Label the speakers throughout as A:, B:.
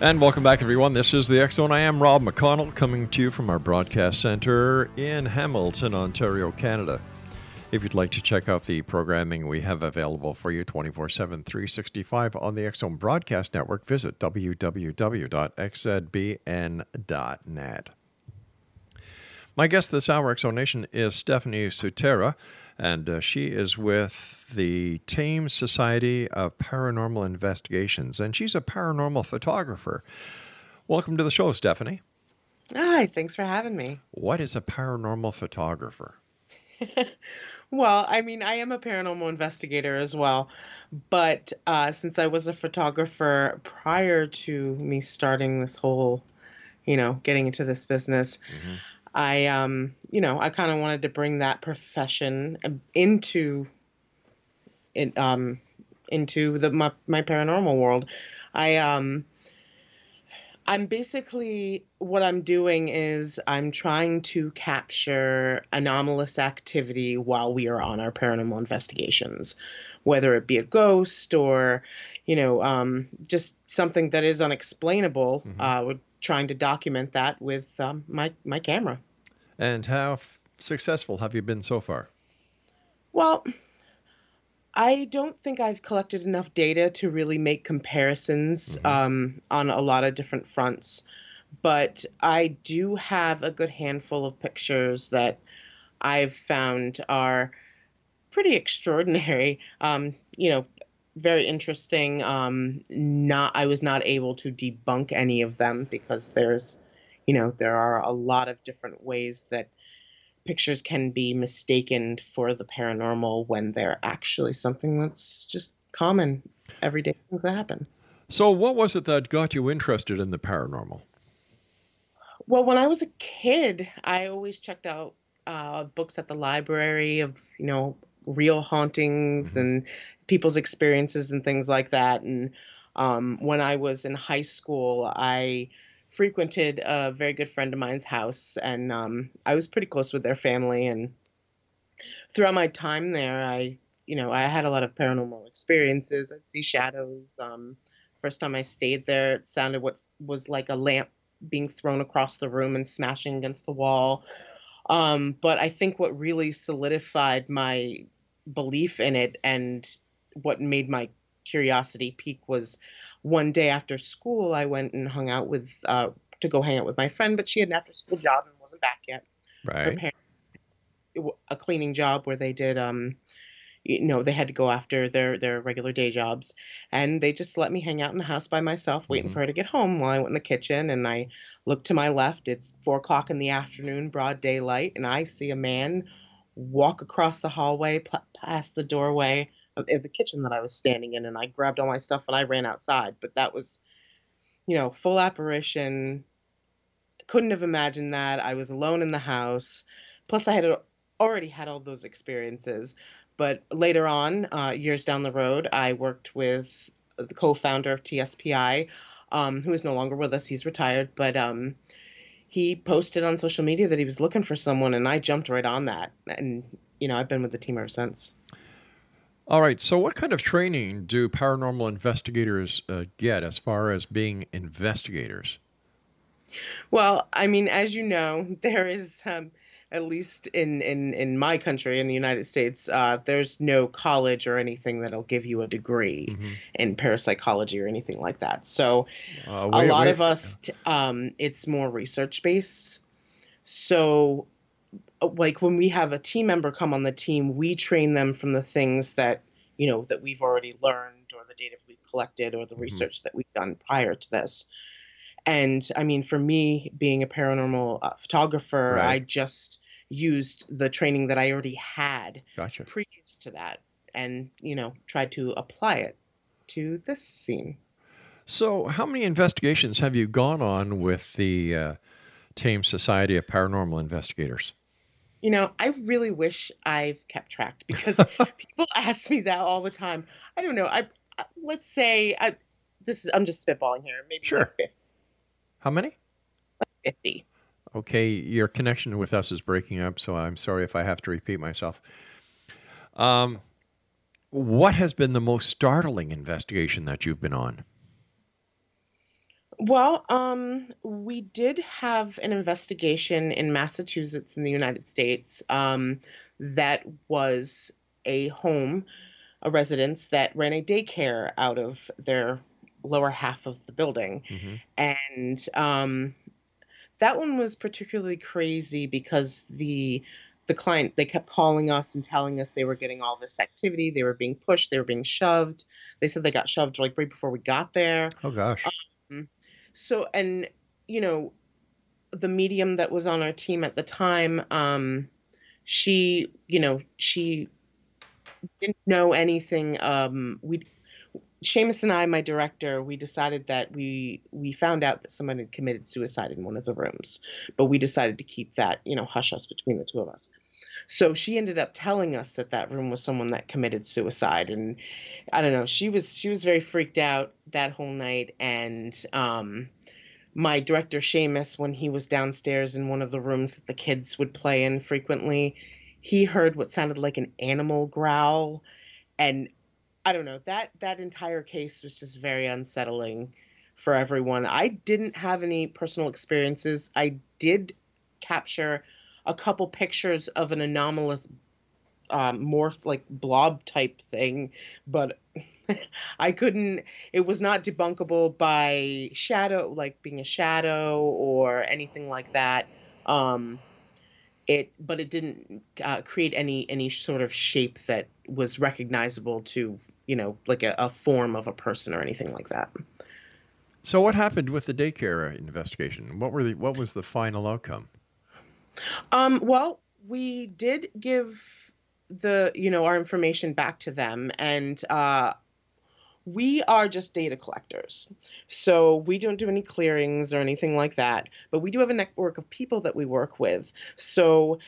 A: And welcome back, everyone. This is the Zone. I am Rob McConnell coming to you from our broadcast center in Hamilton, Ontario, Canada. If you'd like to check out the programming we have available for you 24 7, 365 on the Zone Broadcast Network, visit www.xzbn.net. My guest this hour, X Zone Nation, is Stephanie Sutera and uh, she is with the Thames Society of Paranormal Investigations, and she's a paranormal photographer. Welcome to the show, Stephanie.
B: Hi, thanks for having me.
A: What is a paranormal photographer?
B: well, I mean, I am a paranormal investigator as well, but uh, since I was a photographer prior to me starting this whole, you know, getting into this business, mm-hmm. I um you know I kind of wanted to bring that profession into it um into the my, my paranormal world. I um I'm basically what I'm doing is I'm trying to capture anomalous activity while we are on our paranormal investigations, whether it be a ghost or, you know, um, just something that is unexplainable. Mm-hmm. Uh, we're trying to document that with um, my my camera.
A: And how f- successful have you been so far?
B: Well, I don't think I've collected enough data to really make comparisons mm-hmm. um, on a lot of different fronts. But I do have a good handful of pictures that I've found are pretty extraordinary. Um, you know, very interesting. Um, not I was not able to debunk any of them because there's you know, there are a lot of different ways that pictures can be mistaken for the paranormal when they're actually something that's just common everyday things that happen.
A: So, what was it that got you interested in the paranormal?
B: Well, when I was a kid, I always checked out uh, books at the library of, you know, real hauntings mm-hmm. and people's experiences and things like that. And um, when I was in high school, I frequented a very good friend of mine's house, and um, I was pretty close with their family. And throughout my time there, I, you know, I had a lot of paranormal experiences. I'd see shadows. Um, first time I stayed there, it sounded what was like a lamp being thrown across the room and smashing against the wall. Um, but I think what really solidified my belief in it and what made my curiosity peak was one day after school, I went and hung out with uh, to go hang out with my friend, but she had an after school job and wasn't back yet.
A: Right. Parents,
B: a cleaning job where they did um you know they had to go after their their regular day jobs and they just let me hang out in the house by myself waiting mm-hmm. for her to get home while i went in the kitchen and i look to my left it's four o'clock in the afternoon broad daylight and i see a man walk across the hallway past the doorway in the kitchen that I was standing in, and I grabbed all my stuff and I ran outside. But that was, you know, full apparition. Couldn't have imagined that. I was alone in the house. Plus, I had already had all those experiences. But later on, uh, years down the road, I worked with the co-founder of TSPI, um, who is no longer with us. He's retired, but um, he posted on social media that he was looking for someone, and I jumped right on that. And you know, I've been with the team ever since.
A: All right. So, what kind of training do paranormal investigators uh, get as far as being investigators?
B: Well, I mean, as you know, there is um, at least in in in my country in the United States, uh, there's no college or anything that'll give you a degree
A: Mhm.
B: in parapsychology or anything like that. So
A: Uh,
B: a lot
A: we-
B: of us, t- um, it's more research based. So, like when we have a team member come on the team, we train them from the things that you know that we've already learned, or the data we've collected, or the
A: Mhm.
B: research that we've done prior to this. And I mean, for me, being a paranormal uh, photographer,
A: Right.
B: I just used the training that I already had
A: Gotcha.
B: previous to that, and you know, tried to apply it to this scene.
A: So, how many investigations have you gone on with the uh, Thames Society of Paranormal Investigators?
B: You know, I really wish I've kept track because people ask me that all the time. I don't know. I, I let's say I this is I'm just spitballing here. Maybe
A: Sure.
B: like
A: How many?
B: Like 50.
A: Okay, your connection with us is breaking up, so I'm sorry if I have to repeat myself. Um, what has been the most startling investigation that you've been on?
B: Well, um, we did have an investigation in Massachusetts in the United States um, that was a home, a residence that ran a daycare out of their lower half of the building.
A: Mhm.
B: And um, that one was particularly crazy because the the client they kept calling us and telling us they were getting all this activity they were being pushed they were being shoved they said they got shoved like right before we got there
A: Oh gosh.
B: So and you know the medium that was on our team at the time um she you know she didn't know anything um we Seamus and I, my director, we decided that we we found out that someone had committed suicide in one of the rooms, but we decided to keep that you know hush hush between the two of us. So she ended up telling us that that room was someone that committed suicide, and I don't know. She was she was very freaked out that whole night, and um, my director Seamus, when he was downstairs in one of the rooms that the kids would play in frequently, he heard what sounded like an animal growl, and I don't know that that entire case was just very unsettling for everyone. I didn't have any personal experiences. I did capture a couple pictures of an anomalous um, morph like blob type thing, but I couldn't. It was not debunkable by shadow, like being a shadow or anything like that. Um, it, but it didn't uh, create any any sort of shape that was recognizable to you know like a, a form of a person or anything like that.
A: So, what happened with the daycare investigation? What were the what was the final outcome?
B: Um, well, we did give the you know our information back to them, and uh, we are just data collectors, so we don't do any clearings or anything like that. But we do have a network of people that we work with, so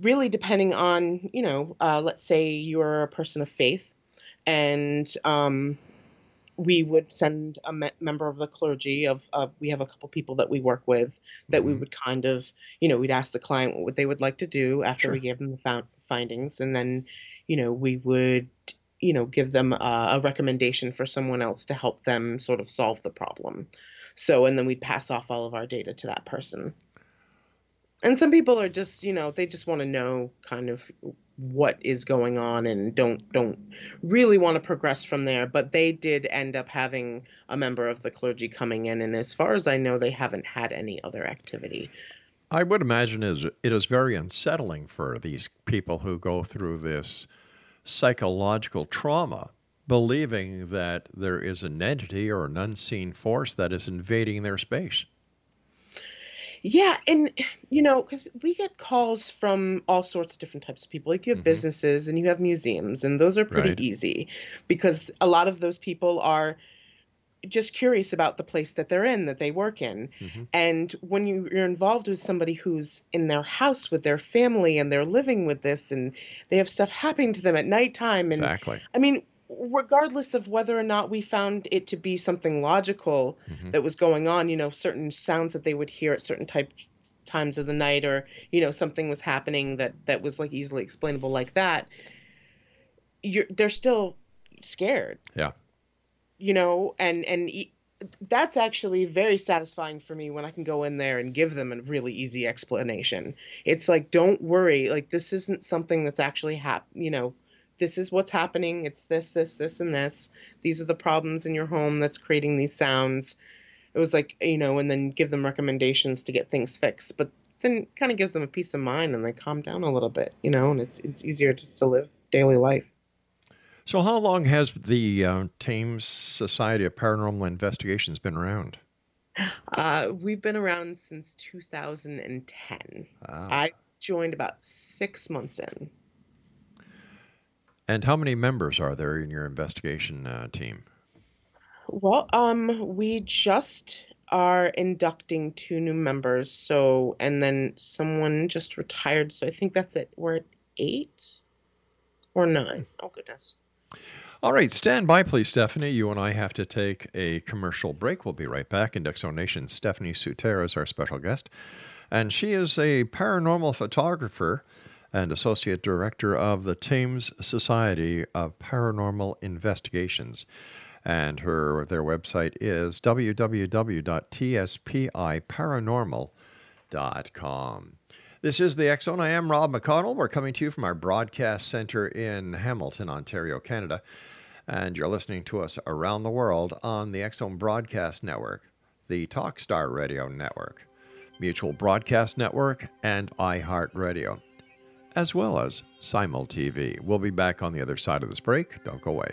B: really depending on you know uh, let's say you're a person of faith and um, we would send a me- member of the clergy of uh, we have a couple people that we work with that we
A: Mhm.
B: would kind of you know we'd ask the client what they would like to do after we gave them the found findings. And then you know we would you know give them a, a recommendation for someone else to help them sort of solve the problem. So and then we'd pass off all of our data to that person. And some people are just you know they just want to know kind of what is going on and don't don't really want to progress from there but they did end up having a member of the clergy coming in and as far as i know they haven't had any other activity
A: I would imagine is it is very unsettling for these people who go through this psychological trauma, believing that there is an entity or an unseen force that is invading their space.
B: Yeah, and you know, because we get calls from all sorts of different types of people. Like you have
A: Mhm.
B: businesses and you have museums, and those are pretty
A: Right.
B: easy because a lot of those people are just curious about the place that they're in, that they work in.
A: Mhm.
B: And when you, you're involved with somebody who's in their house with their family and they're living with this and they have stuff happening to them at nighttime and
A: Exactly.
B: I mean, regardless of whether or not we found it to be something logical
A: Mhm.
B: that was going on, you know, certain sounds that they would hear at certain type times of the night, or you know, something was happening that that was like easily explainable like that. You're they're still scared,
A: Yeah.
B: you know, and and e- that's actually very satisfying for me when I can go in there and give them a really easy explanation. It's like, don't worry, like this isn't something that's actually hap, you know, this is what's happening. It's this, this, this, and this. These are the problems in your home that's creating these sounds. It was like, you know, and then give them recommendations to get things fixed. But then kind of gives them a peace of mind and they calm down a little bit, you know, and it's it's easier just to live daily life.
A: So, how long has the uh, Thames Society of Paranormal Investigations been around?
B: Uh, we've been around since 2010.
A: Wow.
B: I joined about six months in.
A: And how many members are there in your investigation uh, team?
B: Well, um, we just are inducting two new members. So, and then someone just retired. So I think that's it. We're at eight or nine. Oh goodness.
A: All right, stand by, please, Stephanie. You and I have to take a commercial break. We'll be right back. And X Zone Nation Stephanie Sutera is our special guest, and she is a paranormal photographer and associate director of the Thames Society of Paranormal Investigations. And her their website is www.tspiparanormal.com. This is the Zone. I am Rob McConnell. We're coming to you from our broadcast center in Hamilton, Ontario, Canada. And you're listening to us around the world on the Zone Broadcast Network, the Talkstar Radio Network, Mutual Broadcast Network, and iHeartRadio, as well as Simul TV. We'll be back on the other side of this break. Don't go away.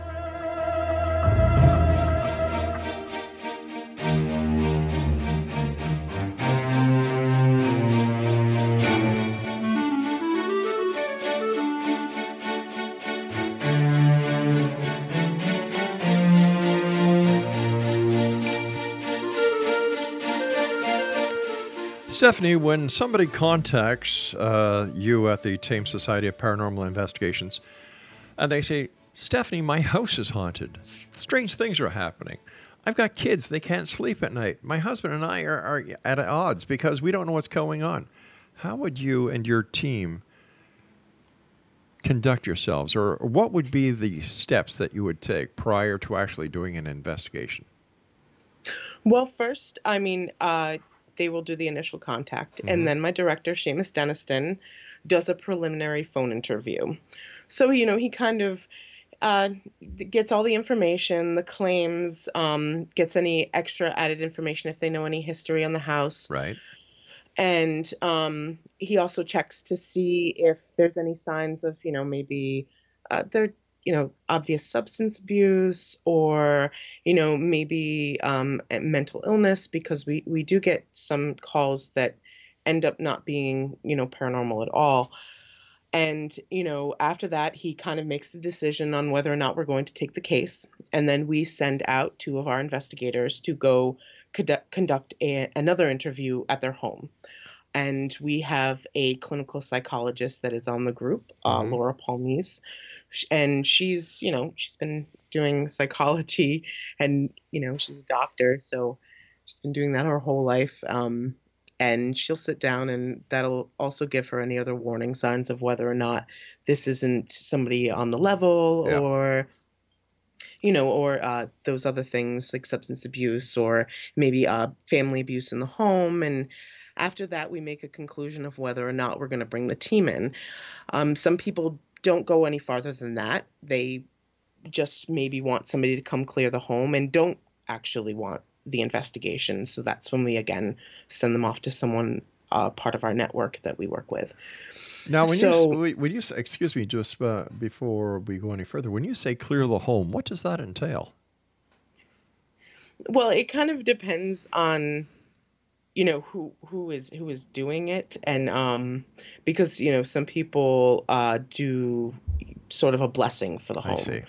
A: Stephanie, when somebody contacts uh, you at the Thames Society of Paranormal Investigations and they say, Stephanie, my house is haunted. Strange things are happening. I've got kids. They can't sleep at night. My husband and I are, are at odds because we don't know what's going on. How would you and your team conduct yourselves, or what would be the steps that you would take prior to actually doing an investigation?
B: Well, first, I mean, uh, they will do the initial contact,
A: Mm-hmm.
B: and then my director, Seamus Deniston, does a preliminary phone interview. So you know, he kind of uh, gets all the information, the claims, um, gets any extra added information if they know any history on the house,
A: Right.
B: and um, he also checks to see if there's any signs of you know maybe uh, there you know obvious substance abuse or you know maybe um, mental illness because we we do get some calls that end up not being you know paranormal at all. And you know after that he kind of makes the decision on whether or not we're going to take the case. And then we send out two of our investigators to go conduct, a, another interview at their home and we have a clinical psychologist that is on the group, uh,
A: Mhm.
B: Laura Palmies, and she's you know she's been doing psychology, and you know she's a doctor, so she's been doing that her whole life. Um, and she'll sit down, and that'll also give her any other warning signs of whether or not this isn't somebody on the level
A: Yeah.
B: or you know, or uh, those other things like substance abuse or maybe uh, family abuse in the home. And after that, we make a conclusion of whether or not we're going to bring the team in. Um, some people don't go any farther than that. They just maybe want somebody to come clear the home and don't actually want the investigation. So that's when we again send them off to someone uh, part of our network that we work with.
A: Now, when
B: So-
A: you when you say, excuse me, just uh, before we go any further, when you say clear the home, what does that entail?
B: Well, it kind of depends on you know who who is who is doing it. And um because you know some people uh do sort of a blessing for the
A: I
B: home.
A: see.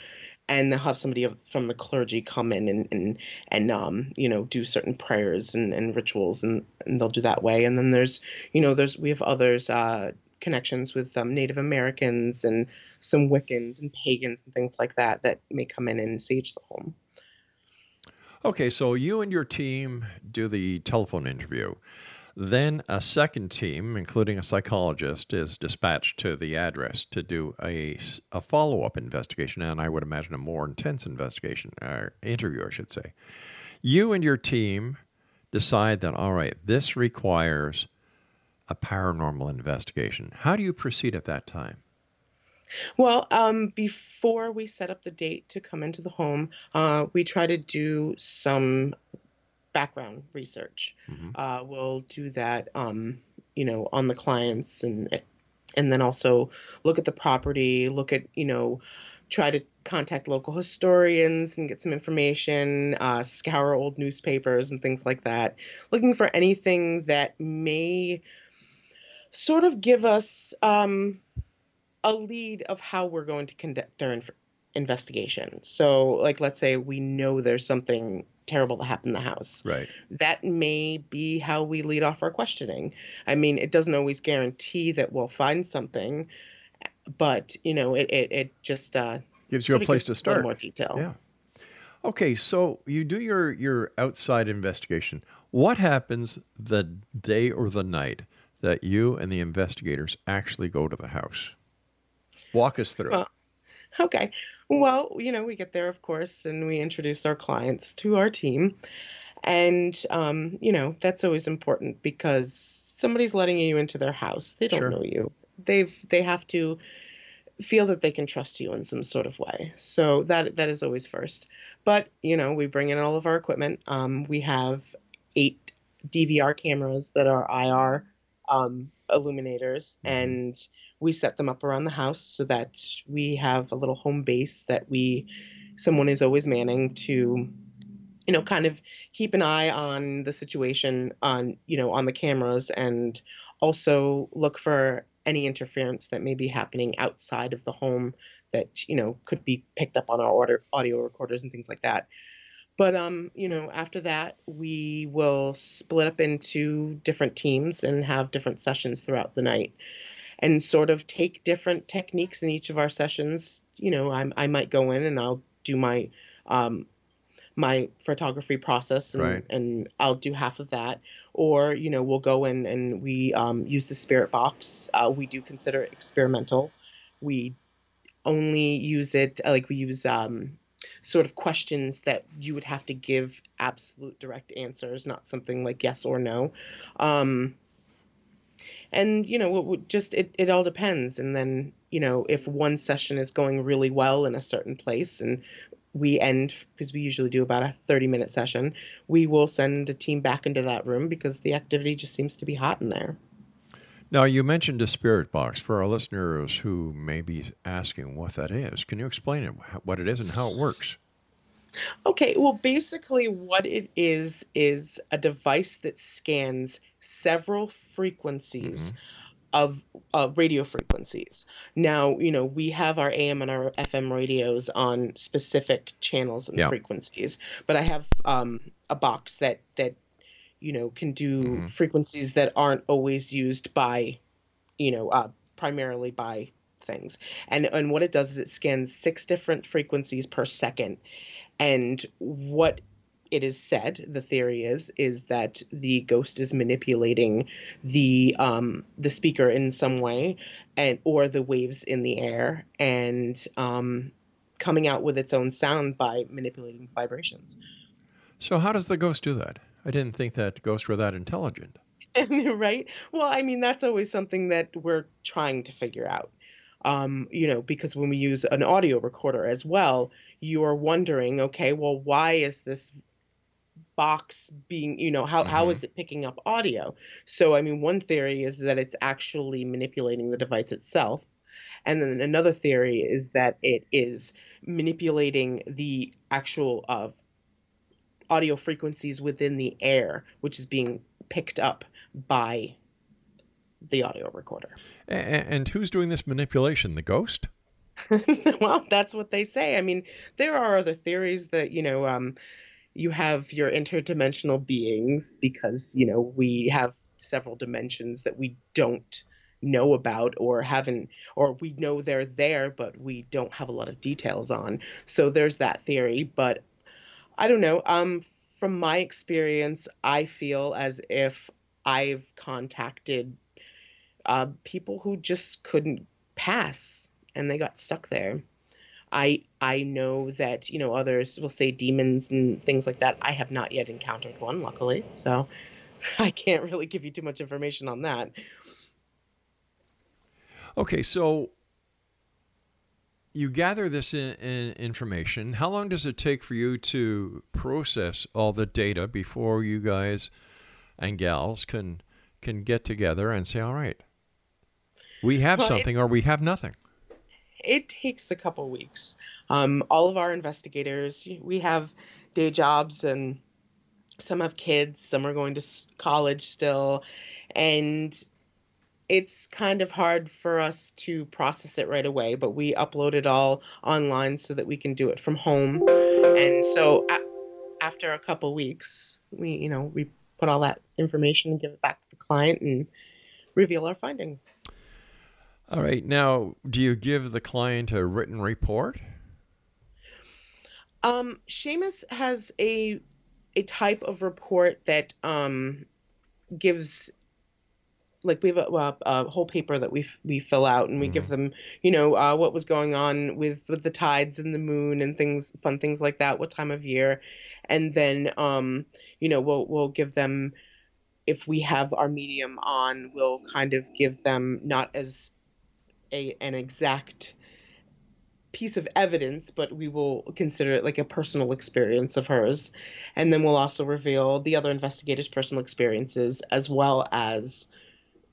B: and they'll have somebody from the clergy come in and and and um you know do certain prayers and, and rituals and, and they'll do that way. And then there's you know there's we have others uh connections with um, native americans and some wiccans and pagans and things like that that may come in and sage the home
A: Okay, so you and your team do the telephone interview. Then a second team, including a psychologist, is dispatched to the address to do a follow up investigation, and I would imagine a more intense investigation, or interview, I should say. You and your team decide that, all right, this requires a paranormal investigation. How do you proceed at that time?
B: Well, um, before we set up the date to come into the home, uh, we try to do some background research.
A: Mhm.
B: Uh, we'll do that, um, you know, on the clients and and then also look at the property, look at, you know, try to contact local historians and get some information, uh, scour old newspapers and things like that, looking for anything that may sort of give us um, a lead of how we're going to conduct our inf- investigation. So, like, let's say we know there's something terrible that happened in the house.
A: Right.
B: That may be how we lead off our questioning. I mean, it doesn't always guarantee that we'll find something, but you know, it it, it just uh,
A: Gives you a place to
B: us a little
A: start.
B: more detail.
A: Yeah. Okay, so you do your your outside investigation. What happens the day or the night that you and the investigators actually go to the house? Walk us through.
B: Well, Okay. Well, you know, we get there, of course, and we introduce our clients to our team. And, um, you know, that's always important because somebody's letting you into their house. They don't
A: Sure.
B: know you. They've, they have to feel that they can trust you in some sort of way. So that that is always first. But you know, we bring in all of our equipment. Um, we have eight DVR cameras that are IR um, illuminators,
A: Mm-hmm.
B: and we set them up around the house so that we have a little home base that we someone is always manning to you know kind of keep an eye on the situation on you know on the cameras and also look for any interference that may be happening outside of the home that you know could be picked up on our order, audio recorders and things like that. But um you know after that we will split up into different teams and have different sessions throughout the night and sort of take different techniques in each of our sessions you know i, I might go in and i'll do my um my photography process and,
A: Right.
B: and I'll do half of that. Or, you know, we'll go in and we um, use the spirit box. Uh, we do consider it experimental. We only use it, uh, like we use um, sort of questions that you would have to give absolute direct answers, not something like yes or no. Um, and you know just it, it all depends and then you know if one session is going really well in a certain place and we end because we usually do about a 30 minute session we will send a team back into that room because the activity just seems to be hot in there
A: Now, you mentioned a spirit box. For our listeners who may be asking what that is, can you explain it, what it is, and how it works?
B: Okay, well, basically, what it is is a device that scans several frequencies of uh, radio frequencies. Now, you know, we have our AM and our FM radios on specific channels and
A: Yeah.
B: frequencies, but I have um, a box that that you know can do
A: Mhm.
B: frequencies that aren't always used by, you know, uh, primarily by things. And and what it does is it scans six different frequencies per second and what it is said the theory is is that the ghost is manipulating the um the speaker in some way and or the waves in the air and um coming out with its own sound by manipulating vibrations
A: So, how does the ghost do that? I didn't think that ghosts were that intelligent.
B: right well i mean that's always something that we're trying to figure out um, you know because when we use an audio recorder as well you are wondering okay well why is this box being you know how, how
A: Mhm.
B: is it picking up audio so i mean one theory is that it's actually manipulating the device itself and then another theory is that it is manipulating the actual of audio frequencies within the air which is being picked up by the audio recorder
A: A- a- and who's doing this manipulation? The ghost?
B: well, that's what they say. I mean, there are other theories that, you know, um, you have your interdimensional beings because, you know, we have several dimensions that we don't know about or haven't, or we know they're there, but we don't have a lot of details on. So there's that theory. But I don't know. Um, from my experience, I feel as if I've contacted uh, people who just couldn't pass and they got stuck there. I I know that you know others will say demons and things like that. I have not yet encountered one, luckily, so I can't really give you too much information on that.
A: Okay, so you gather this in, in information. How long does it take for you to process all the data before you guys and gals can can get together and say, "All right, we have
B: it-
A: something or we have nothing."
B: It takes a couple weeks. Um, all of our investigators, we have day jobs and some have kids, some are going to college still, and it's kind of hard for us to process it right away, but we upload it all online so that we can do it from home. And so a- after a couple weeks, we, you know, we put all that information and give it back to the client and reveal our findings.
A: All right. Now, do you give the client a written report?
B: Um, Seamus has a a type of report that um gives like we have a, a, a whole paper that we f- we fill out and we give them you know uh, what was going on with with the tides and the moon and things fun things like that what time of year and then um you know we'll we'll give them if we have our medium on we'll kind of give them not as a an exact piece of evidence, but we will consider it like a personal experience of hers. And then we'll also reveal the other investigators' personal experiences as well as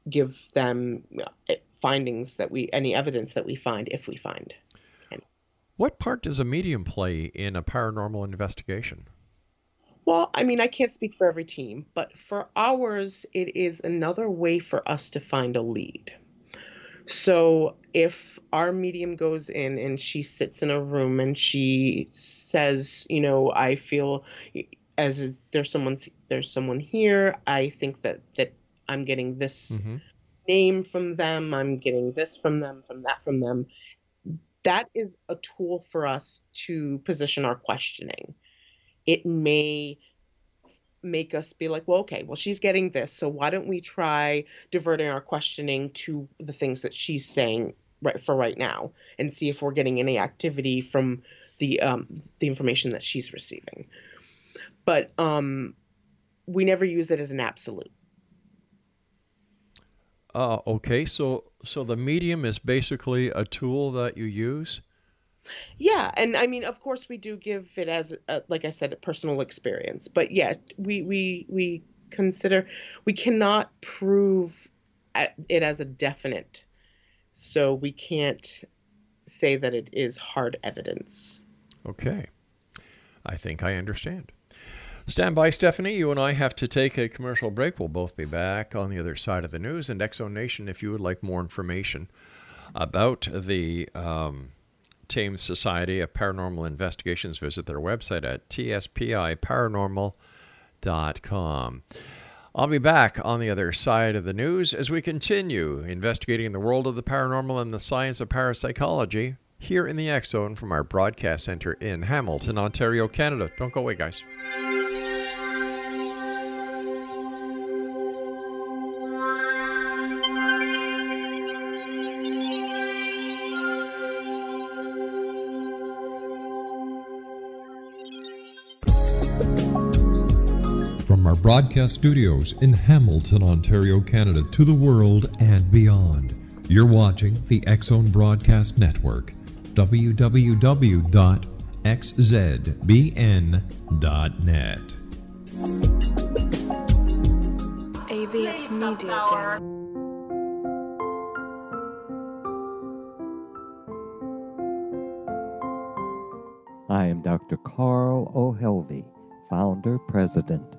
B: give them uh, findings that we, any evidence that we find, if we find.
A: What part does a medium play in a paranormal investigation?
B: Well, I mean, I can't speak for every team, but for ours, it is another way for us to find a lead. So if our medium goes in and she sits in a room and she says, you know, I feel as is, there's someone there's someone here. I think that that I'm getting this
A: Mhm.
B: name from them. I'm getting this from them, from that from them. That is a tool for us to position our questioning. It may make us be like, well, okay, well, she's getting this, so why don't we try diverting our questioning to the things that she's saying right for right now, and see if we're getting any activity from the um, the information that she's receiving. But um, we never use it as an absolute.
A: Uh, okay, so so the medium is basically a tool that you use.
B: Yeah, and I mean, of course, we do give it as, a, like I said, a personal experience. But yeah, we we we consider we cannot prove it as a definite, so we can't say that it is hard evidence.
A: Okay, I think I understand. Stand by, Stephanie. You and I have to take a commercial break. We'll both be back on the other side of the news. And X Zone Nation, if you would like more information about the um, Thames Society of Paranormal Investigations, visit their website at tspiparanormal.com. I'll be back on the other side of the news as we continue investigating the world of the paranormal and the science of parapsychology here in the X Zone from our broadcast center in Hamilton, Ontario, Canada. Don't go away, guys.
C: Broadcast studios in Hamilton, Ontario, Canada, to the world and beyond, you're watching the X Zone Broadcast Network. www.xzbn.net.
D: AVS Media Demo.
E: I am Dr. Carl O. Helvie, founder president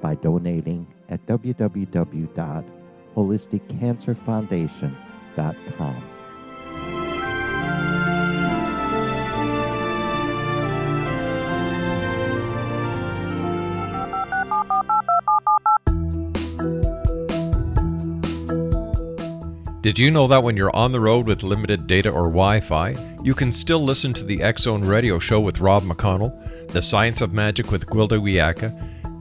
E: by donating at www.holisticcancerfoundation.com.
A: Did you know that when you're on the road with limited data or Wi Fi, you can still listen to the Zone radio show with Rob McConnell, The Science of Magic with Gwilda Wiyaka,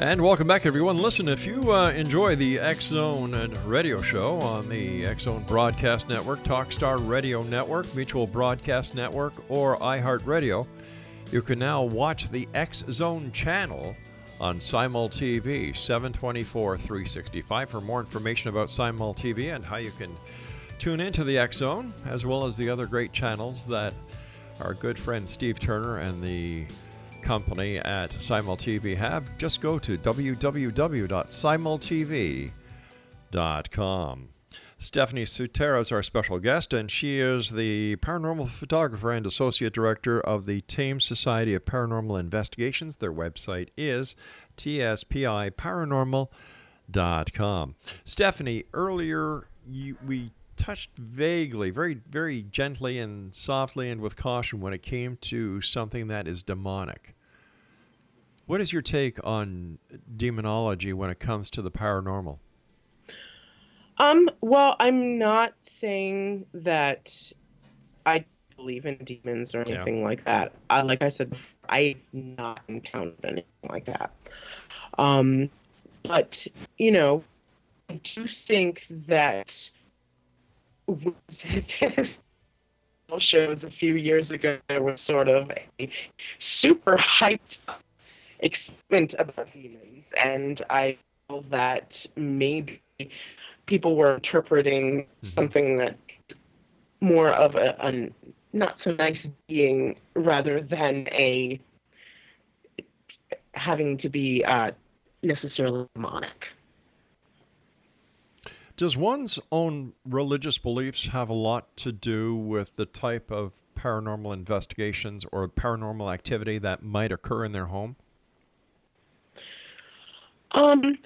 A: And welcome back, everyone. Listen, if you uh, enjoy the X Zone radio show on the X Zone Broadcast Network, Talkstar Radio Network, Mutual Broadcast Network, or iHeartRadio, you can now watch the X Zone channel on Simul TV 724 365. For more information about Simul TV and how you can tune into the X Zone, as well as the other great channels that our good friend Steve Turner and the company at SimulTV have, just go to www.simultv.com. Stephanie Sutera is our special guest, and she is the paranormal photographer and associate director of the Thames Society of Paranormal Investigations. Their website is tspiparanormal.com. Stephanie, earlier you, we touched vaguely, very, very gently and softly and with caution when it came to something that is demonic. What is your take on demonology when it comes to the paranormal?
B: Um, well, I'm not saying that I believe in demons or anything yeah. like that. I, like I said, I've not encountered anything like that. Um, but, you know, I do think that this shows a few years ago there was sort of a super hyped excitement about demons and i feel that maybe people were interpreting mm-hmm. something that more of a, a not so nice being rather than a having to be uh, necessarily demonic
A: does one's own religious beliefs have a lot to do with the type of paranormal investigations or paranormal activity that might occur in their home?
B: Um,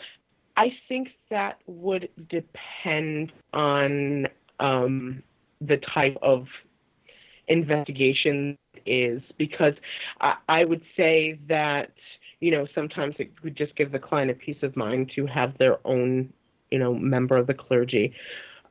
B: I think that would depend on um, the type of investigation is because I, I would say that you know sometimes it would just give the client a peace of mind to have their own you know, member of the clergy,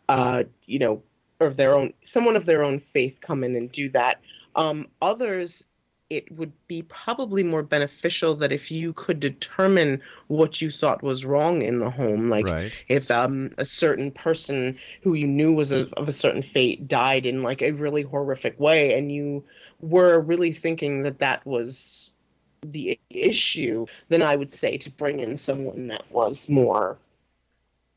B: uh, you know, or their own, someone of their own faith come in and do that. Um, others, it would be probably more beneficial that if you could determine what you thought was wrong in the home, like
A: right.
B: if um, a certain person who you knew was a, of a certain fate died in like a really horrific way, and you were really thinking that that was the issue, then I would say to bring in someone that was more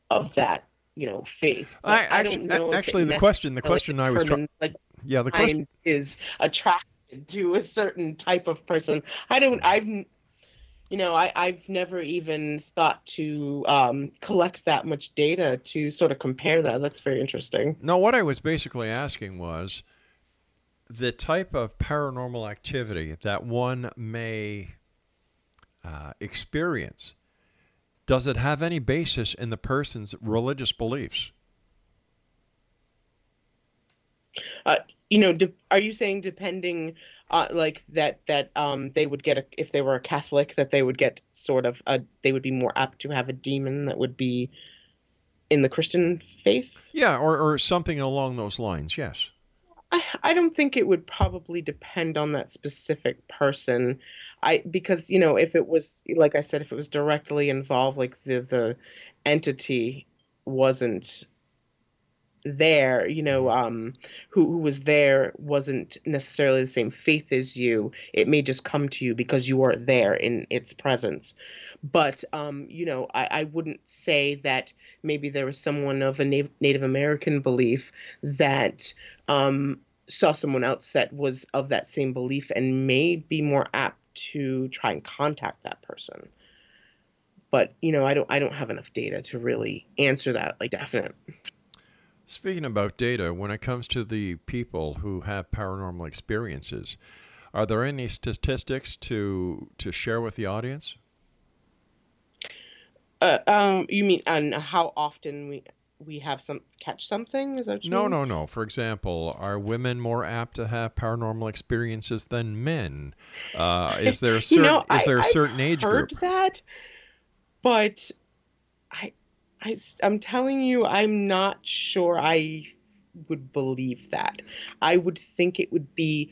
B: of that you know faith.
A: I, actually, I actually the question the question I was trying like yeah the question
B: is attracted to a certain type of person. I don't I've you know I I've never even thought to um, collect that much data to sort of compare that. That's very interesting.
A: No, what I was basically asking was the type of paranormal activity that one may uh, experience does it have any basis in the person's religious beliefs?
B: Uh, you know, de- are you saying depending, uh, like that that um, they would get a, if they were a Catholic that they would get sort of a they would be more apt to have a demon that would be in the Christian faith?
A: Yeah, or or something along those lines. Yes.
B: I, I don't think it would probably depend on that specific person. I because you know if it was like I said if it was directly involved like the the entity wasn't there, you know, um, who, who was there wasn't necessarily the same faith as you. It may just come to you because you are there in its presence. But, um, you know, I, I wouldn't say that maybe there was someone of a Native, Native American belief that um, saw someone else that was of that same belief and may be more apt to try and contact that person but you know i don't i don't have enough data to really answer that like definite
A: Speaking about data, when it comes to the people who have paranormal experiences, are there any statistics to to share with the audience?
B: Uh, um, you mean on how often we we have some catch something? Is that you
A: No,
B: mean?
A: no, no. For example, are women more apt to have paranormal experiences than men? Uh, is there a
B: You
A: certain
B: know,
A: is there a
B: I've
A: certain age
B: heard
A: group?
B: that, but I, I, I, am telling you, I'm not sure I would believe that. I would think it would be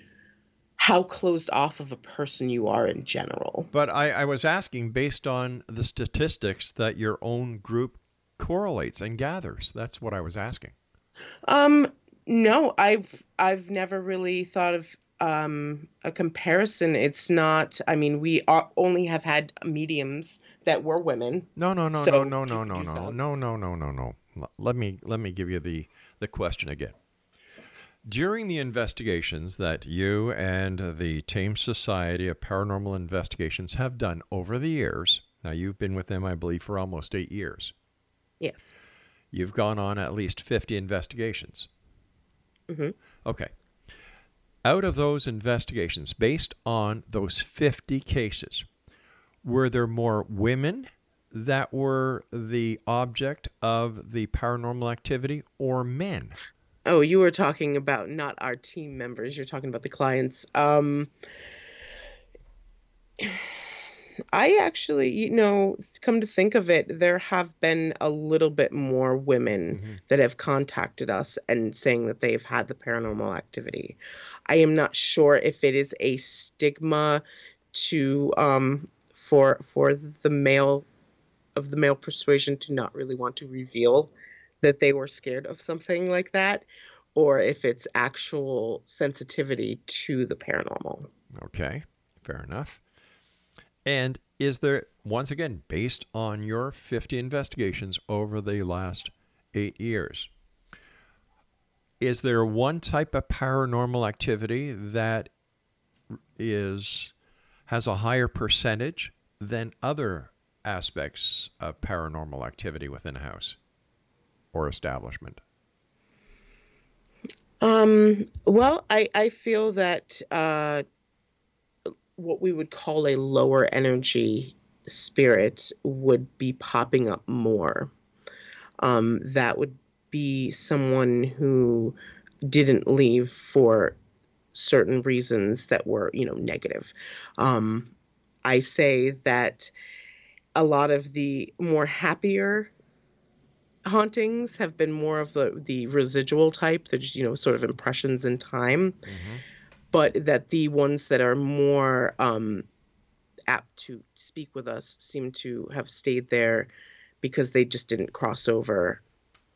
B: how closed off of a person you are in general.
A: But I, I was asking based on the statistics that your own group correlates and gathers. That's what I was asking.
B: Um, no, I've I've never really thought of um a comparison. It's not. I mean, we are only have had mediums that were women.
A: No, no, no,
B: So
A: no, no, no, no, no, no, no, no, no, no. Let me let me give you the the question again. During the investigations that you and the Thames Society of Paranormal Investigations have done over the years, now you've been with them, I believe, for almost eight years.
B: Yes.
A: You've gone on at least 50 investigations.
B: Mhm.
A: Okay. Out of those investigations, based on those 50 cases, were there more women that were the object of the paranormal activity or men?
B: Oh, you were talking about not our team members. You're talking about the clients. Um, I actually, you know, come to think of it, there have been a little bit more women that have contacted us and saying that they've had the paranormal activity. I am not sure if it is a stigma to um for for the male of the male persuasion to not really want to reveal that they were scared of something like that or if it's actual sensitivity to the paranormal.
A: Okay, fair enough. And is there, once again, based on your 50 investigations over the last eight years, is there one type of paranormal activity that is has a higher percentage than other aspects of paranormal activity within a house or establishment?
B: Um, well, I, I feel that uh, what we would call a lower energy spirit would be popping up more. Um, that would be someone who didn't leave for certain reasons that were, you know, negative. Um, I say that a lot of the more happier hauntings have been more of the the residual type they're just you know sort of impressions in time but that the ones that are more um apt to speak with us seem to have stayed there because they just didn't cross over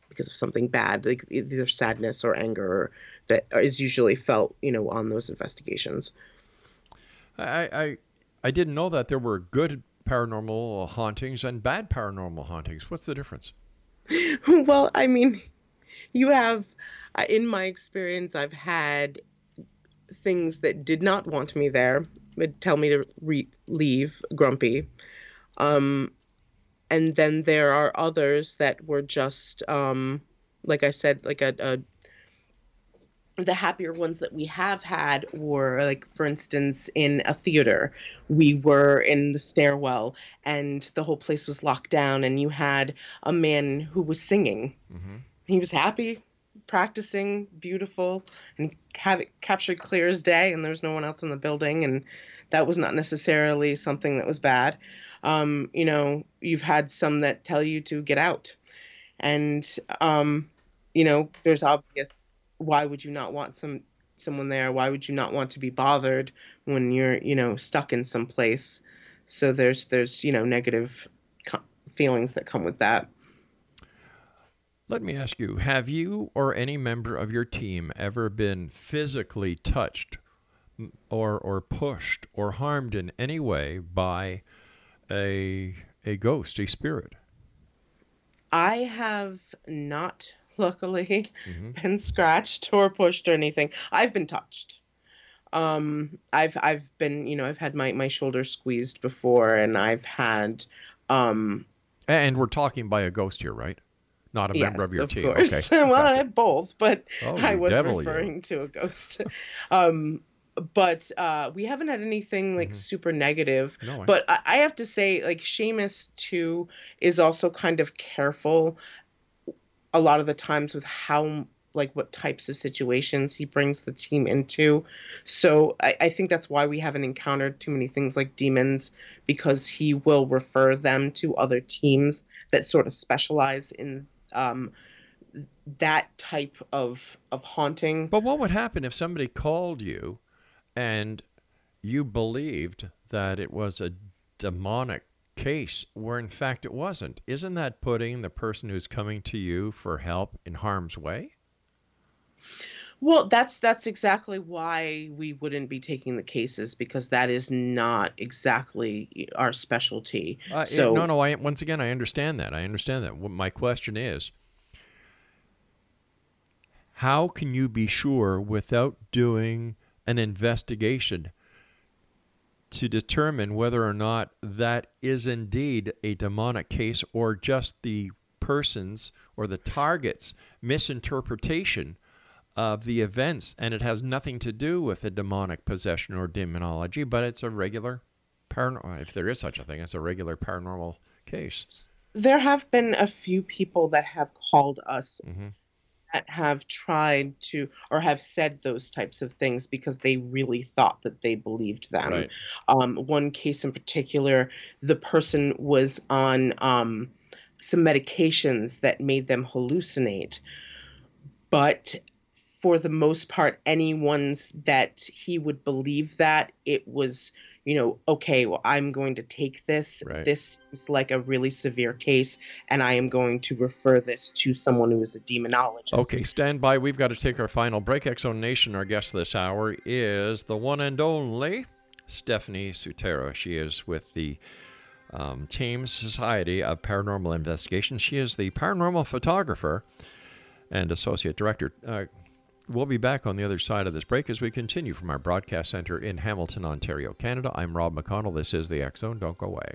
B: because of something bad like either sadness or anger that is usually felt you know on those investigations
A: I, I I didn't know that there were good paranormal hauntings and bad paranormal hauntings. What's the difference?
B: well, I mean, you have, in my experience, I've had things that did not want me there, would tell me to re- leave grumpy. Um, and then there are others that were just, um, like I said, like a, a the happier ones that we have had were like for instance in a theater. We were in the stairwell and the whole place was locked down and you had a man who was singing. He was happy practicing beautiful and have it captured clear as day and there was no one else in the building and that was not necessarily something that was bad. Um, you know you've had some that tell you to get out. And um, you know there's obvious why would you not want some someone there? Why would you not want to be bothered when you're you know stuck in some place? So there's there's you know negative co- feelings that come with that
A: Let me ask you have you or any member of your team ever been physically touched or, or pushed or harmed in any way by a, a ghost, a spirit?
B: I have not, luckily, been scratched or pushed or anything. I've been touched. Um, I've I've been, you know, I've had my my shoulder squeezed before, and I've had, um,
A: And we're talking by a ghost here, right? Not a member of your
B: of
A: team.
B: course.
A: Okay.
B: well, I have both, but
A: Oh,
B: I was
A: devil, you.
B: referring to a ghost. um, but uh, we haven't had anything like super negative.
A: Mm-hmm. No, I-
B: but I, I have to say, like Seamus too is also kind of careful a lot of the times with how like what types of situations he brings the team into. So I, I think that's why we haven't encountered too many things like demons because he will refer them to other teams that sort of specialize in um, that type of of haunting.
A: But what would happen if somebody called you and you believed that it was a demonic case where in fact it wasn't? Isn't that putting the person who's coming to you for help in harm's way?
B: Well, that's that's exactly why we wouldn't be taking the cases because that is not exactly our specialty.
A: Uh,
B: so
A: no, no. I once again, I understand that. I understand that. What my question is, how can you be sure without doing an investigation to determine whether or not that is indeed a demonic case or just the person's or the target's misinterpretation of the events, and it has nothing to do with a demonic possession or demonology, but it's a regular paranormal. If there is such a thing, it's a regular paranormal case.
B: there have been a few people that have called us
A: Mm-hmm.
B: that have tried to or have said those types of things because they really thought that they believed them.
A: Right.
B: Um, one case in particular, the person was on um, some medications that made them hallucinate, but for the most part, anyone's that he would believe that it was, you know, okay, well, I'm going to take this.
A: Right.
B: This is like a really severe case, and I am going to refer this to someone who is a demonologist.
A: Okay, stand by. We've got to take our final break. X Zone Nation, our guest this hour is the one and only Stephanie Sutera. She is with the um, Thames Society of Paranormal Investigation. She is the paranormal photographer and associate director. Uh, we'll be back on the other side of this break as we continue from our broadcast center in Hamilton, Ontario, Canada. I'm Rob McConnell. This is the X Zone. Don't go away.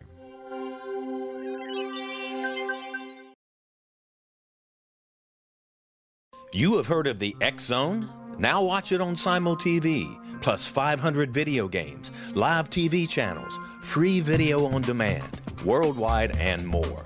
F: You have heard of the X Zone? Now watch it on Simul TV, plus 500 video games, live TV channels, free video on demand, worldwide, and more.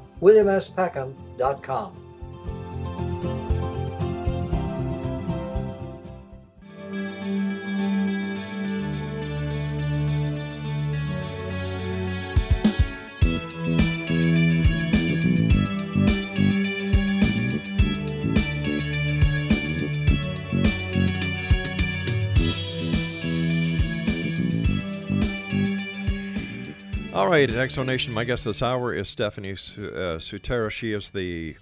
A: All right, X Zone Nation. My guest this hour is Stephanie uh, Sutera. She is the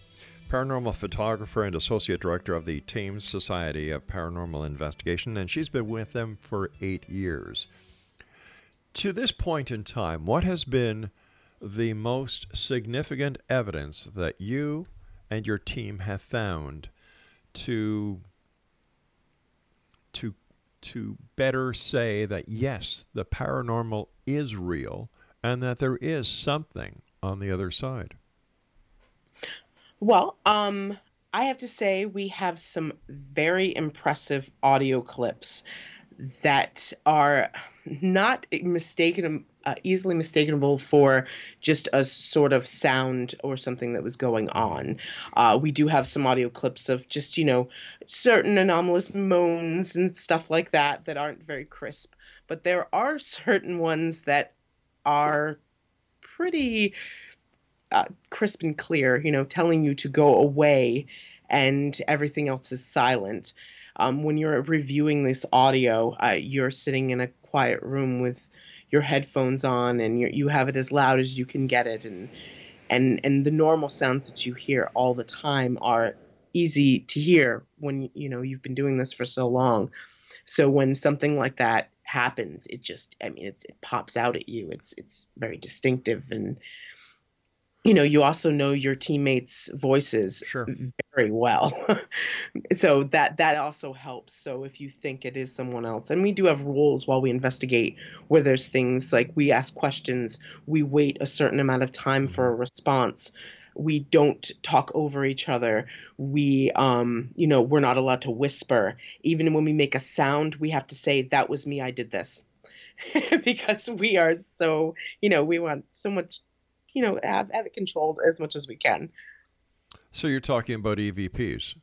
A: paranormal photographer and associate director of the Thames Society of Paranormal Investigation, and she's been with them for eight years. To this point in time, what has been the most significant evidence that you and your team have found to to to better say that yes, the paranormal is real and that there is something on the other side.
B: Well, um, I have to say we have some very impressive audio clips that are not mistaken, uh, easily mistakenable for just a sort of sound or something that was going on. Uh, we do have some audio clips of just you know certain anomalous moans and stuff like that that aren't very crisp, but there are certain ones that are pretty uh, crisp and clear, you know, telling you to go away and everything else is silent. Um, when you're reviewing this audio, uh, you're sitting in a quiet room with your headphones on and you you have it as loud as you can get it and and and the normal sounds that you hear all the time are easy to hear when you know you've been doing this for so long so when something like that happens it just i mean it's it pops out at you. It's it's very distinctive. And you know you also know your teammates voices
A: Sure.
B: very well. So that that also helps. So if you think it is someone else and we do have rules while we investigate where there's things like we ask questions we wait a certain amount of time for a mm-hmm. response we don't talk over each other. We um you know we're not allowed to whisper. Even when we make a sound we have to say that was me i did this. Because we are so you know we want so much you know have, have it controlled as much as we can.
A: So you're talking about EVPs.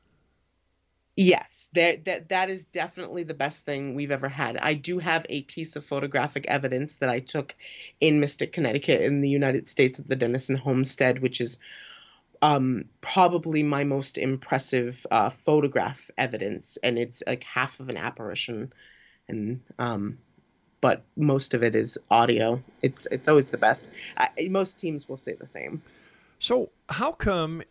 B: Yes, that that that is definitely the best thing we've ever had. I do have a piece of photographic evidence that I took in Mystic, Connecticut, in the United States at the Denison Homestead, which is um, probably my most impressive uh, photograph evidence, and it's like half of an apparition, and um, but most of it is audio. It's it's always the best. I, most teams will say the same.
A: So how come?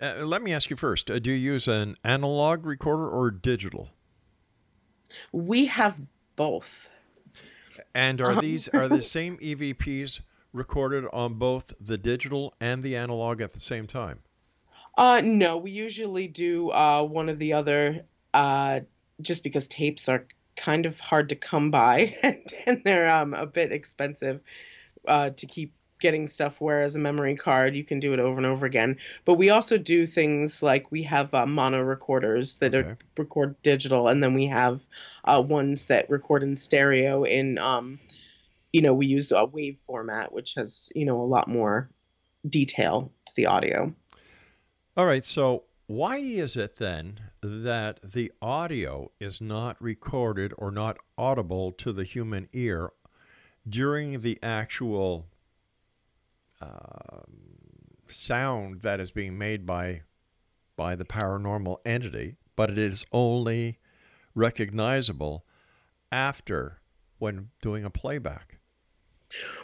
A: Uh, let me ask you first. Uh, do you use an analog recorder or digital?
B: We have both.
A: And are
B: Uh-huh.
A: these are the same EVPs recorded on both the digital and the analog at the same time?
B: Uh, no, we usually do uh, one or the other, uh, just because tapes are kind of hard to come by and, and they're um, a bit expensive uh, to keep getting stuff. Whereas a memory card, you can do it over and over again. But we also do things like we have uh, mono recorders that
A: Okay.
B: are record digital, and then we have uh, ones that record in stereo. In um, you know, we use a wave format, which has you know a lot more detail to the audio.
A: All right. So why is it then that the audio is not recorded or not audible to the human ear during the actual sound that is being made by by the paranormal entity, but it is only recognizable after when doing a playback.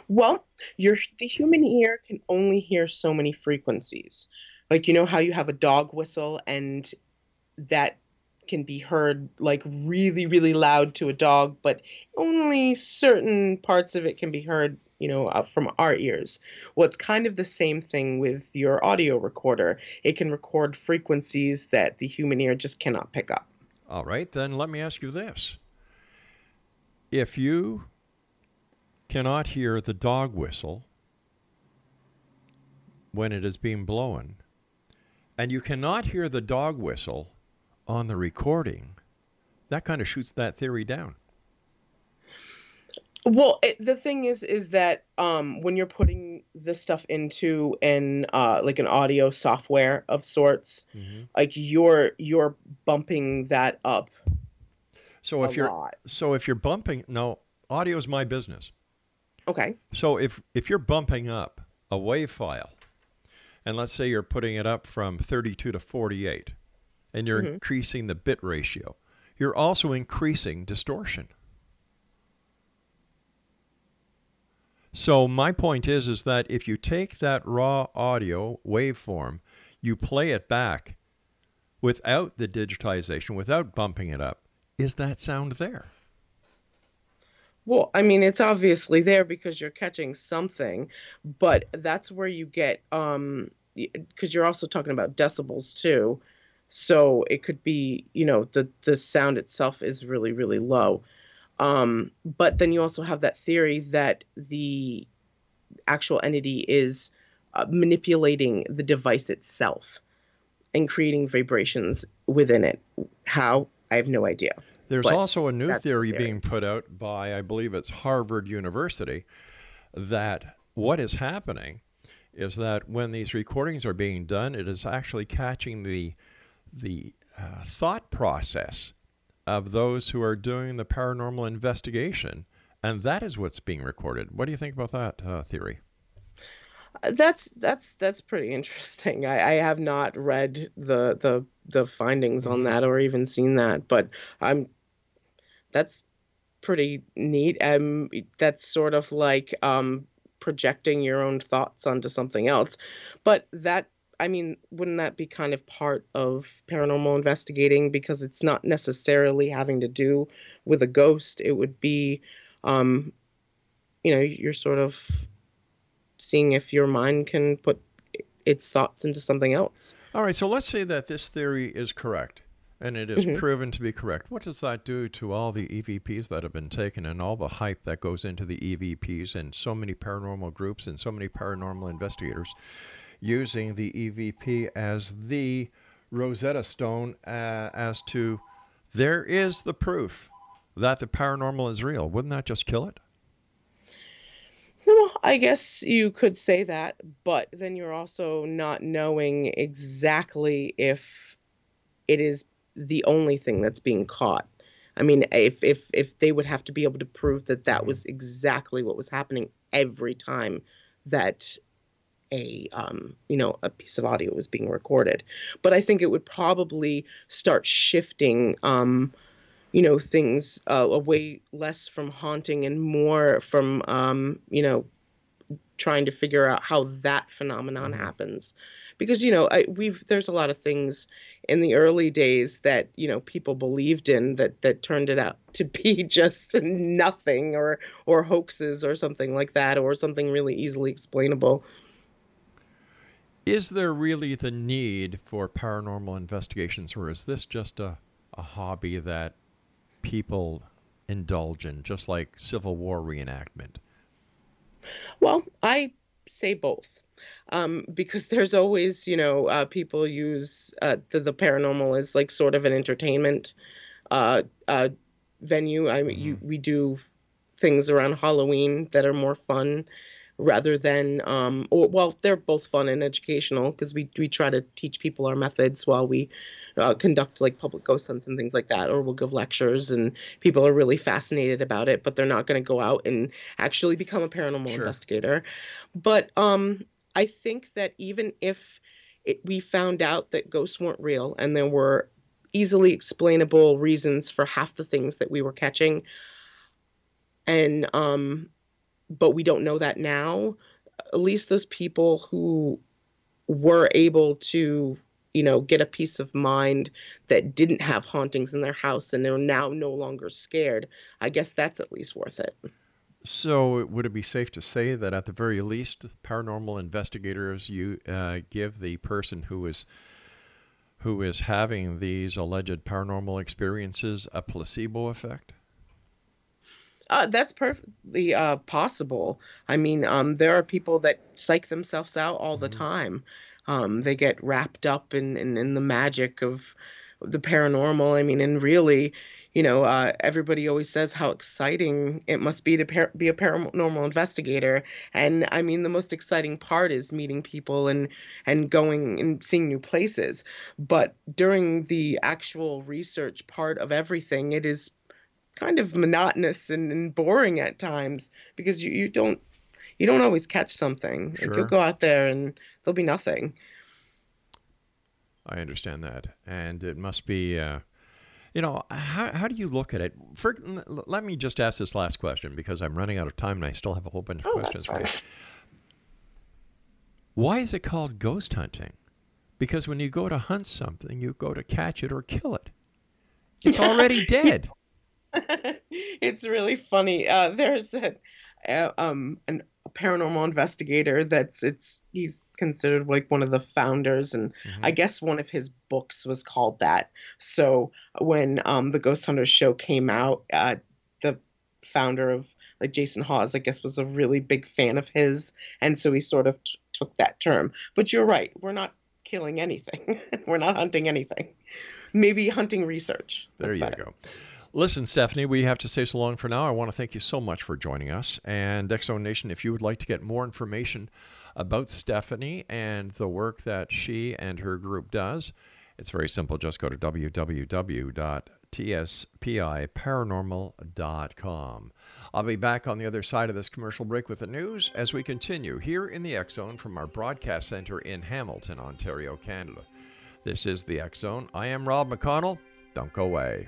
B: Well, your the human ear can only hear so many frequencies. Like you know how you have a dog whistle and that can be heard like really really loud to a dog, but only certain parts of it can be heard, you know, uh, from our ears. Well, it's kind of the same thing with your audio recorder. It can record frequencies that the human ear just cannot pick up.
A: All right, then let me ask you this. If you cannot hear the dog whistle when it is being blown, and you cannot hear the dog whistle on the recording, that kind of shoots that theory down.
B: Well, it, the thing is, is that um, when you're putting this stuff into an uh, like an audio software of sorts,
A: Mm-hmm.
B: like you're you're bumping that up.
A: So
B: A
A: if you're
B: lot.
A: so if you're bumping, no, audio is my business.
B: Okay.
A: So if if you're bumping up a wave file, and let's say you're putting it up from 32 to 48, and you're
B: Mhm.
A: increasing the bit ratio, you're also increasing distortion. So my point is is that if you take that raw audio waveform, you play it back without the digitization, without bumping it up, is that sound there?
B: Well, I mean, it's obviously there because you're catching something, but that's where you get um because you're also talking about decibels too. So it could be, you know, the the sound itself is really really low. Um but then you also have that theory that the actual entity is uh, manipulating the device itself and creating vibrations within it. How? I have no idea.
A: There's
B: But
A: also a new theory,
B: theory.
A: being put out by, I believe it's Harvard University, that what is happening is that when these recordings are being done, it is actually catching the the uh, thought process of those who are doing the paranormal investigation, and that is what's being recorded. What do you think about that uh, theory?
B: Uh, That's that's that's pretty interesting. I, I have not read the the the findings on that or even seen that, but I'm that's pretty neat. Um, that's sort of like um projecting your own thoughts onto something else. But that I mean, wouldn't that be kind of part of paranormal investigating because it's not necessarily having to do with a ghost. It would be um you know, you're sort of seeing if your mind can put its thoughts into something else.
A: All right, so let's say that this theory is correct and it is
B: Mhm.
A: proven to be correct. What does that do to all the EVPs that have been taken and all the hype that goes into the EVPs and so many paranormal groups and so many paranormal investigators using the EVP as the Rosetta Stone uh, as to there is the proof that the paranormal is real? Wouldn't that just kill it?
B: No, I guess you could say that, but then you're also not knowing exactly if it is the only thing that's being caught. I mean, if if if they would have to be able to prove that that was exactly what was happening every time that a um, you know a piece of audio was being recorded, but I think it would probably start shifting. Um, you know things uh, away less from haunting and more from um, you know trying to figure out how that phenomenon happens. Because you know I, we've there's a lot of things in the early days that you know people believed in that that turned it out to be just nothing or or hoaxes or something like that or something really easily explainable
A: Is there really the need for paranormal investigations, or is this just a, a hobby that people indulge in, just like Civil War reenactment?
B: Well, I say both. Um, because there's always, you know, uh, people use uh, the, the paranormal as like sort of an entertainment uh, uh, venue. I mean, you, we do things around Halloween that are more fun rather than, um, or, well, they're both fun and educational because we, we try to teach people our methods while we uh, conduct like public ghost hunts and things like that, or we'll give lectures and people are really fascinated about it, but they're not going to go out and actually become a paranormal
A: Sure.
B: investigator. But um, I think that even if it, we found out that ghosts weren't real and there were easily explainable reasons for half the things that we were catching, and um, but we don't know that now. At least those people who were able to you know get a peace of mind that didn't have hauntings in their house and they're now no longer scared i guess that's at least worth it
G: So, would it be safe to say that at the very least, paranormal investigators you uh, give the person who is who is having these alleged paranormal experiences a placebo effect?
B: Uh, that's perfectly uh, possible. I mean, um, there are people that psych themselves out all the time. Um, they get wrapped up in, in, in the magic of the paranormal. I mean, and really, you know, uh, everybody always says how exciting it must be to par- be a paranormal investigator. And I mean, the most exciting part is meeting people and and going and seeing new places. But during the actual research part of everything, it is kind of monotonous and, and boring at times because you, you don't you don't always catch something. Like
G: Sure.
B: you'll go out there and there'll be nothing.
G: I understand that, and it must be. Uh, you know, how, how do you look at it? For, let me just ask this last question because I'm running out of time and I still have a whole bunch of
B: Oh,
G: questions for you. Why is it called ghost hunting? Because when you go to hunt something, you go to catch it or kill it. It's already dead.
B: it's really funny. Uh, there's a, uh, um, an, a paranormal investigator that's it's he's considered like one of the founders, and I guess one of his books was called that. So when um, the Ghost Hunters show came out, uh, the founder of like Jason Hawes, I guess, was a really big fan of his, and so he sort of t- took that term. But you're right, we're not killing anything. we're not hunting anything. Maybe hunting research.
G: There
B: That's
G: you
B: better.
G: go. Listen, Stephanie, we have to say so long for now. I want to thank you so much for joining us. And X Zone Nation, if you would like to get more information about Stephanie and the work that she and her group does, it's very simple. Just go to www.tspiparanormal.com. I'll be back on the other side of this commercial break with the news as we continue here in the X from our broadcast center in Hamilton, Ontario, Canada. This is the X. I am Rob McConnell. Don't go away.